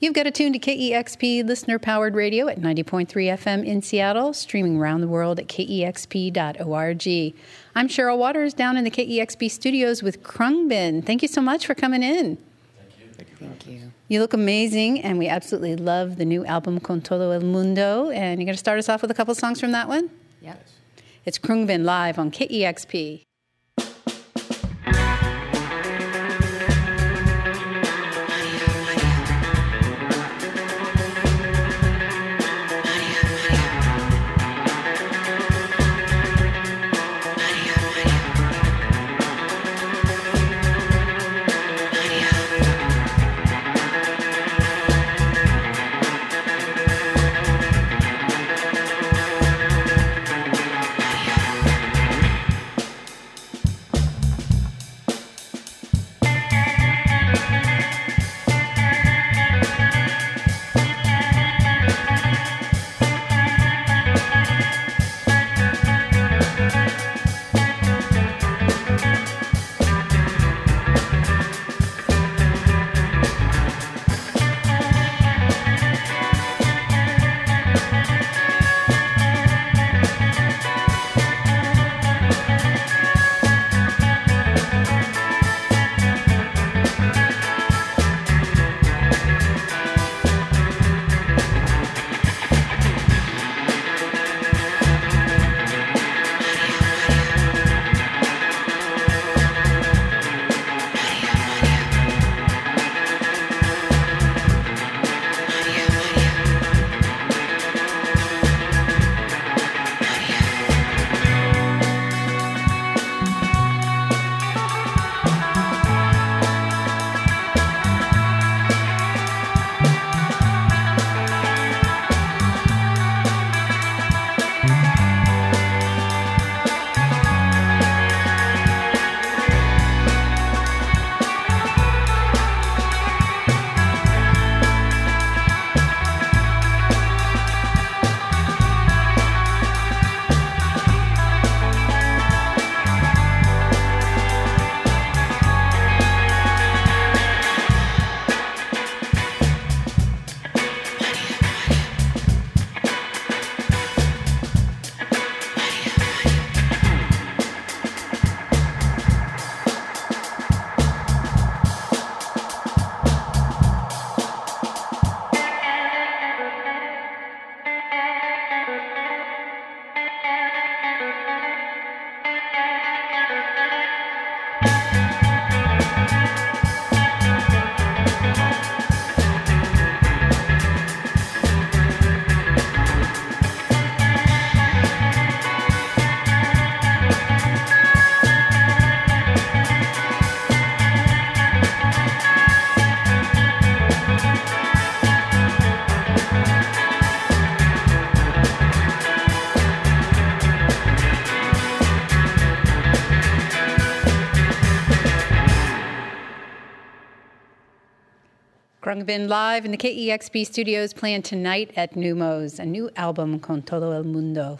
You've got a tune to KEXP listener powered radio at 90.3 FM in Seattle, streaming around the world at kexp.org. I'm Cheryl Waters down in the KEXP studios with Khruangbin. Thank you so much for coming in. Thank you. Thank you. Thank you. You look amazing, and we absolutely love the new album Con Todo el Mundo. And you're going to start us off with a couple songs from that one? Yes. It's Khruangbin live on KEXP. Khruangbin live in the KEXP studios playing tonight at Neumos, a new album con todo el mundo.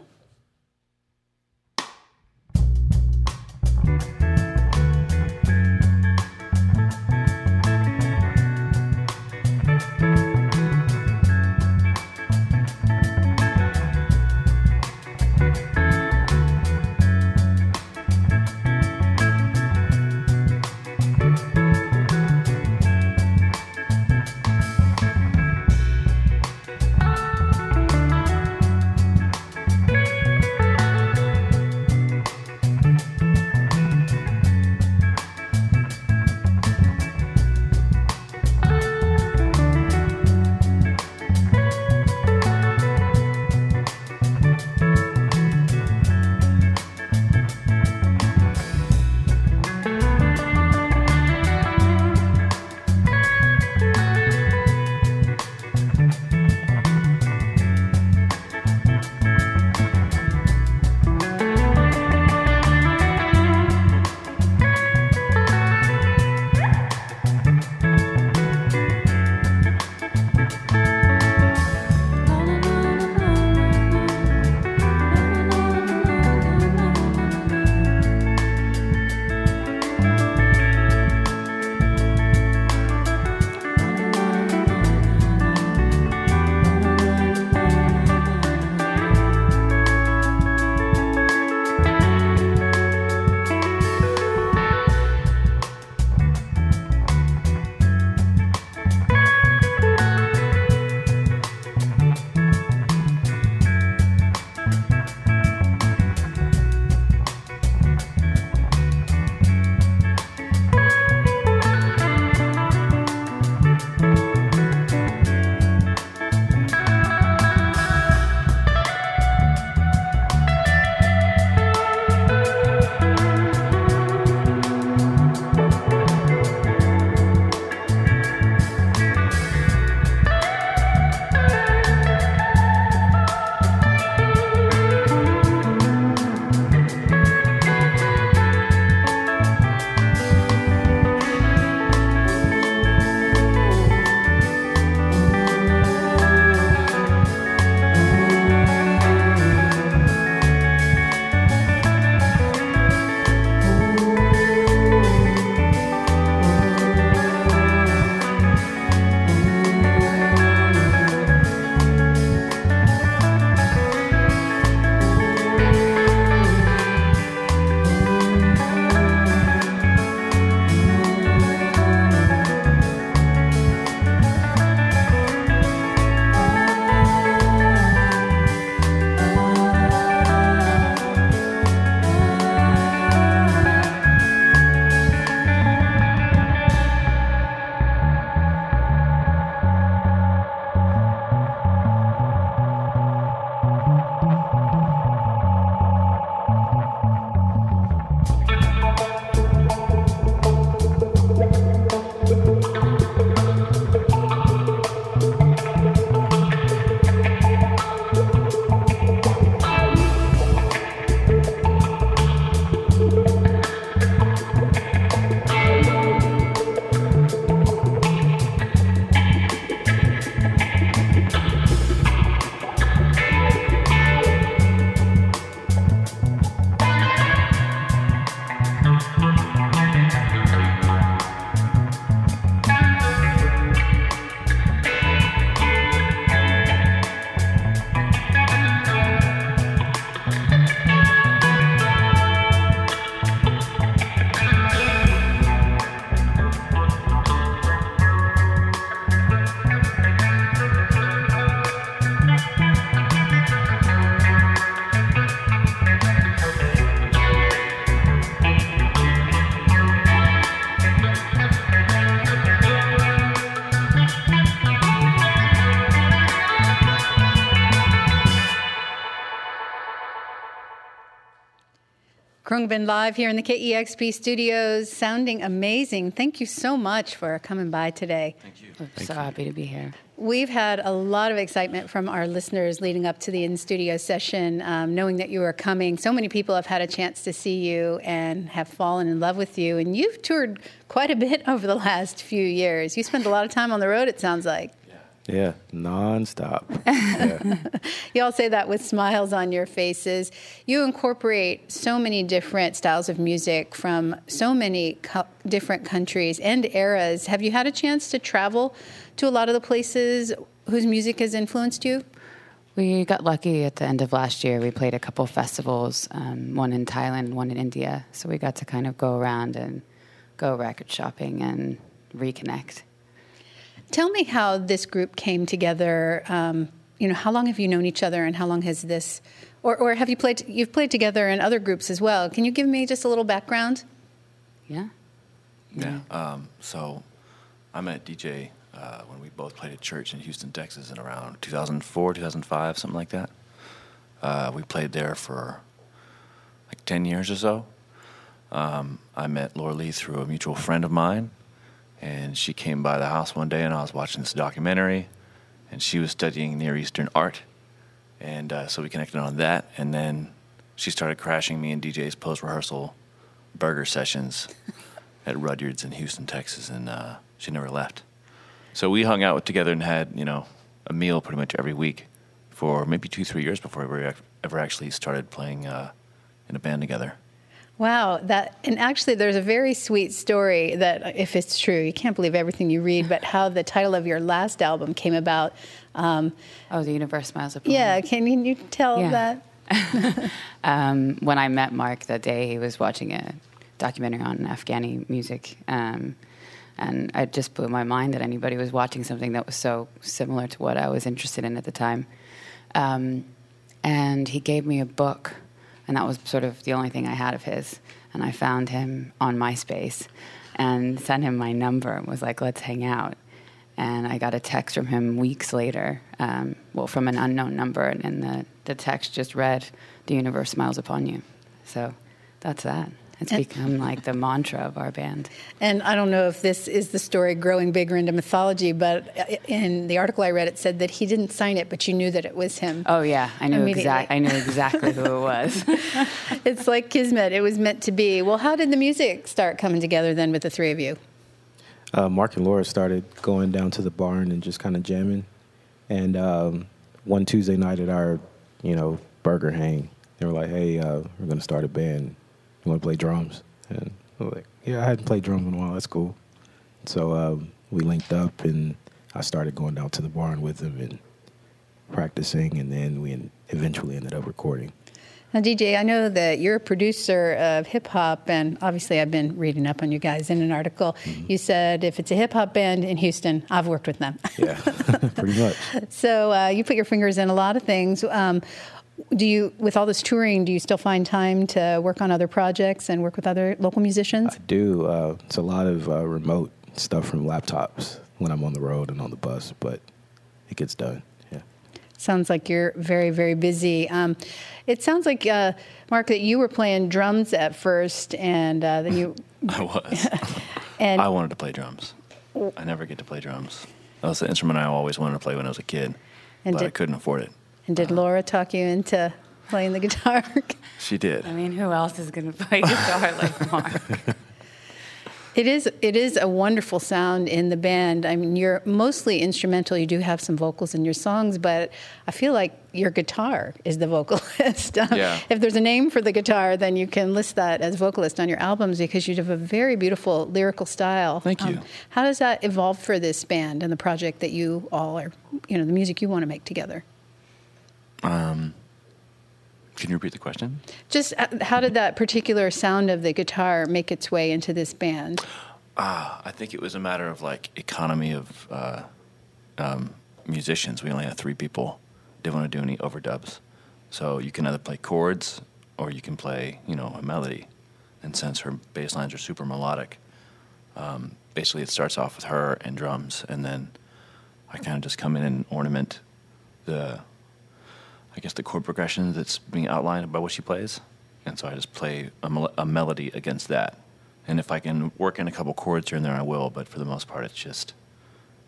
Khruangbin live here in the KEXP studios, sounding amazing. Thank you so much for coming by today. Thank you. We're Thank so you. happy to be here. We've had a lot of excitement from our listeners leading up to the in studio session, um, knowing that you are coming. So many people have had a chance to see you and have fallen in love with you. And you've toured quite a bit over the last few years. You spend a lot of time on the road, it sounds like. Yeah, nonstop. Yeah. You all say that with smiles on your faces. You incorporate so many different styles of music from so many co- different countries and eras. Have you had a chance to travel to a lot of the places whose music has influenced you? We got lucky at the end of last year. We played a couple festivals, um, one in Thailand, one in India. So we got to kind of go around and go record shopping and reconnect. Tell me how this group came together. Um, you know, how long have you known each other, and how long has this, or, or have you played? You've played together in other groups as well. Can you give me just a little background? Yeah. Yeah. Um, so I met DJ uh, when we both played at church in Houston, Texas, in around 2004, 2005, something like that. Uh, we played there for like 10 years or so. Um, I met Laura Lee through a mutual friend of mine, and she came by the house one day, and I was watching this documentary, and she was studying Near Eastern art, and uh, so we connected on that, and then she started crashing me and DJ's post rehearsal burger sessions at Rudyard's in Houston, Texas, and uh, she never left. So we hung out together and had you know a meal pretty much every week for maybe two, three years before we ever actually started playing uh, in a band together. Wow, that and actually, there's a very sweet story that, if it's true, you can't believe everything you read. But how the title of your last album came about. Um, Oh, the universe smiles upon yeah, can you tell Yeah. that? Um, when I met Mark that day, he was watching a documentary on Afghani music. Um, and it just blew my mind that anybody was watching something that was so similar to what I was interested in at the time. Um, and he gave me a book, and that was sort of the only thing I had of his. And I found him on MySpace and sent him my number and was like, let's hang out. And I got a text from him weeks later, um, well, from an unknown number, and, and the, the text just read, The universe smiles upon you. So that's that. It's And- become like the mantra of our band. And I don't know if this is the story growing bigger into mythology, but in the article I read, it said that he didn't sign it, but you knew that it was him. Oh yeah, I knew Immediately. exact. I knew exactly who it was. It's like kismet; it was meant to be. Well, how did the music start coming together then with the three of you? uh, Mark and Laura started going down to the barn and just kind of jamming. And um, one Tuesday night at our, you know, burger hang, they were like, "Hey, uh, we're gonna start a band. You want to play drums?" And I was like, "Yeah, I hadn't played drums in a while. That's cool." So um, we linked up, and I started going down to the barn with him and practicing, and then we eventually ended up recording. Now, DJ, I know that you're a producer of hip hop, and obviously, I've been reading up on you guys in an article. You said if it's a hip hop band in Houston, I've worked with them. Yeah, pretty much. so uh, you put your fingers in a lot of things. Um, do you, with all this touring, do you still find time to work on other projects and work with other local musicians? I do. Uh, it's a lot of uh, remote stuff from laptops when I'm on the road and on the bus, but it gets done. Yeah. Sounds like you're very, very busy. Um, it sounds like, uh, Mark, that you were playing drums at first, and uh, then you I was. and I wanted to play drums. I never get to play drums. That was the instrument I always wanted to play when I was a kid, And but I couldn't afford it. And did Laura talk you into playing the guitar? She did. I mean, who else is going to play guitar like Mark? It is it is a wonderful sound in the band. I mean, you're mostly instrumental. You do have some vocals in your songs, but I feel like your guitar is the vocalist. Um, Yeah. if there's a name for the guitar, then you can list that as vocalist on your albums because you have a very beautiful lyrical style. Thank you. Um, how does that evolve for this band and the project that you all are, you know, the music you want to make together? Um, can you repeat the question? Just uh, how did that particular sound of the guitar make its way into this band? Ah, I think it was a matter of like economy of uh, um, musicians. We only had three people. Didn't want to do any overdubs, so you can either play chords or you can play, you know, a melody. And since her bass lines are super melodic, um, basically it starts off with her and drums, and then I kind of just come in and ornament the, I guess, the chord progression that's being outlined by what she plays, and so I just play a, mel- a melody against that. And if I can work in a couple chords here and there, I will. But for the most part, it's just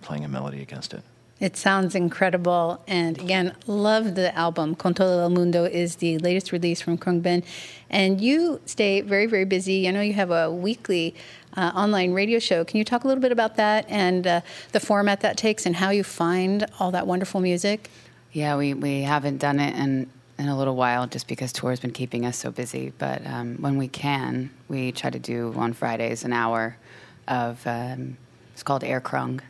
playing a melody against it. It sounds incredible. And again, love the album. Con todo el mundo is the latest release from Khruangbin. And you stay very, very busy. I know you have a weekly uh, online radio show. Can you talk a little bit about that and uh, the format that takes and how you find all that wonderful music? Yeah, we, we haven't done it in, in a little while just because tour's been keeping us so busy. But um, when we can, we try to do on Fridays an hour of, um, it's called Air Khruang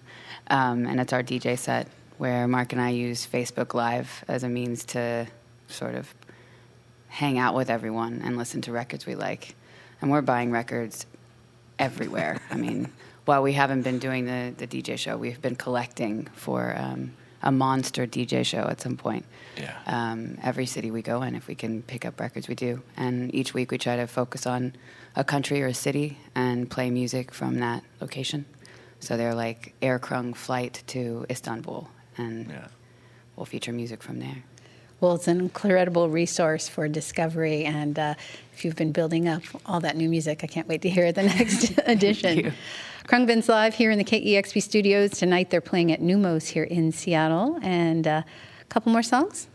um, and it's our DJ set where Mark and I use Facebook Live as a means to sort of hang out with everyone and listen to records we like. And we're buying records everywhere. I mean, while we haven't been doing the, the DJ show, we've been collecting for um, a monster DJ show at some point. Yeah. Um, every city we go in, if we can pick up records, we do. And each week we try to focus on a country or a city and play music from that location. So they're like Air Khruang flight to Istanbul, and Yeah. we'll feature music from there. Well, it's an incredible resource for discovery. And uh, if you've been building up all that new music, I can't wait to hear the next edition. You. Khruangbin's live here in the KEXP studios. Tonight they're playing at Neumos here in Seattle. And uh, a couple more songs.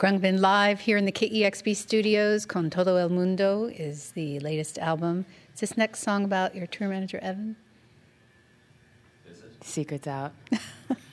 Khruangbin Live here in the KEXP studios. Con Todo El Mundo is the latest album. Is this next song about your tour manager, Evan? Secret's out.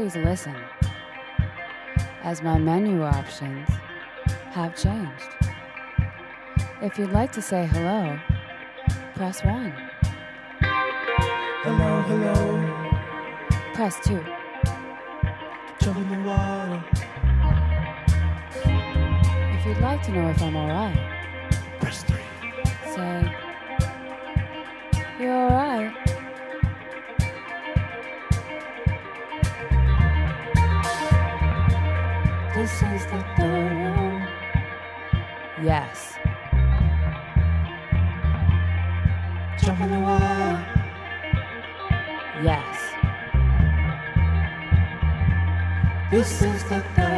please listen, as my menu options have changed. If you'd like to say hello, press 1. Hello, hello. Press 2. Jump in the water. If you'd like to know if I'm alright, Press 3. say, You're alright. Yes. Jump the. Yes. This is the.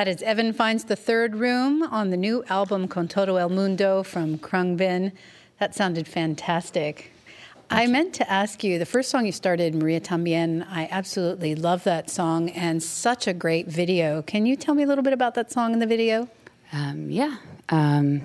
That is Evan Finds the Third Room on the new album Con Todo El Mundo from Khruangbin. That sounded fantastic. I meant to ask you the first song you started, Maria Tambien. I absolutely love that song and such a great video. Can you tell me a little bit about that song and the video? Um, yeah. Um,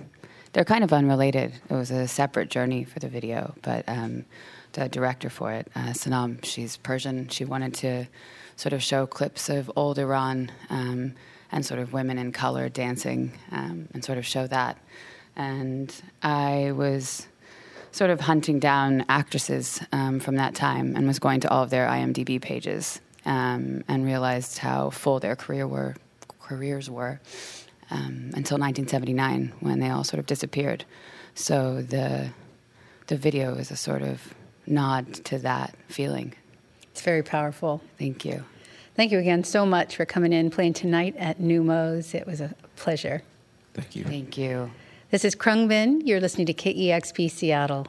they're kind of unrelated. It was a separate journey for the video, but um, the director for it, uh, Sanam, she's Persian. She wanted to sort of show clips of old Iran um, and sort of women in color dancing um, and sort of show that. And I was sort of hunting down actresses um, from that time and was going to all of their IMDb pages um, and realized how full their career were, careers were um, until 1979 when they all sort of disappeared. So the the video is a sort of nod to that feeling. It's very powerful. Thank you. Thank you again so much for coming in, playing tonight at Neumos. It was a pleasure. Thank you. Thank you. This is Khruangbin. You're listening to KEXP Seattle.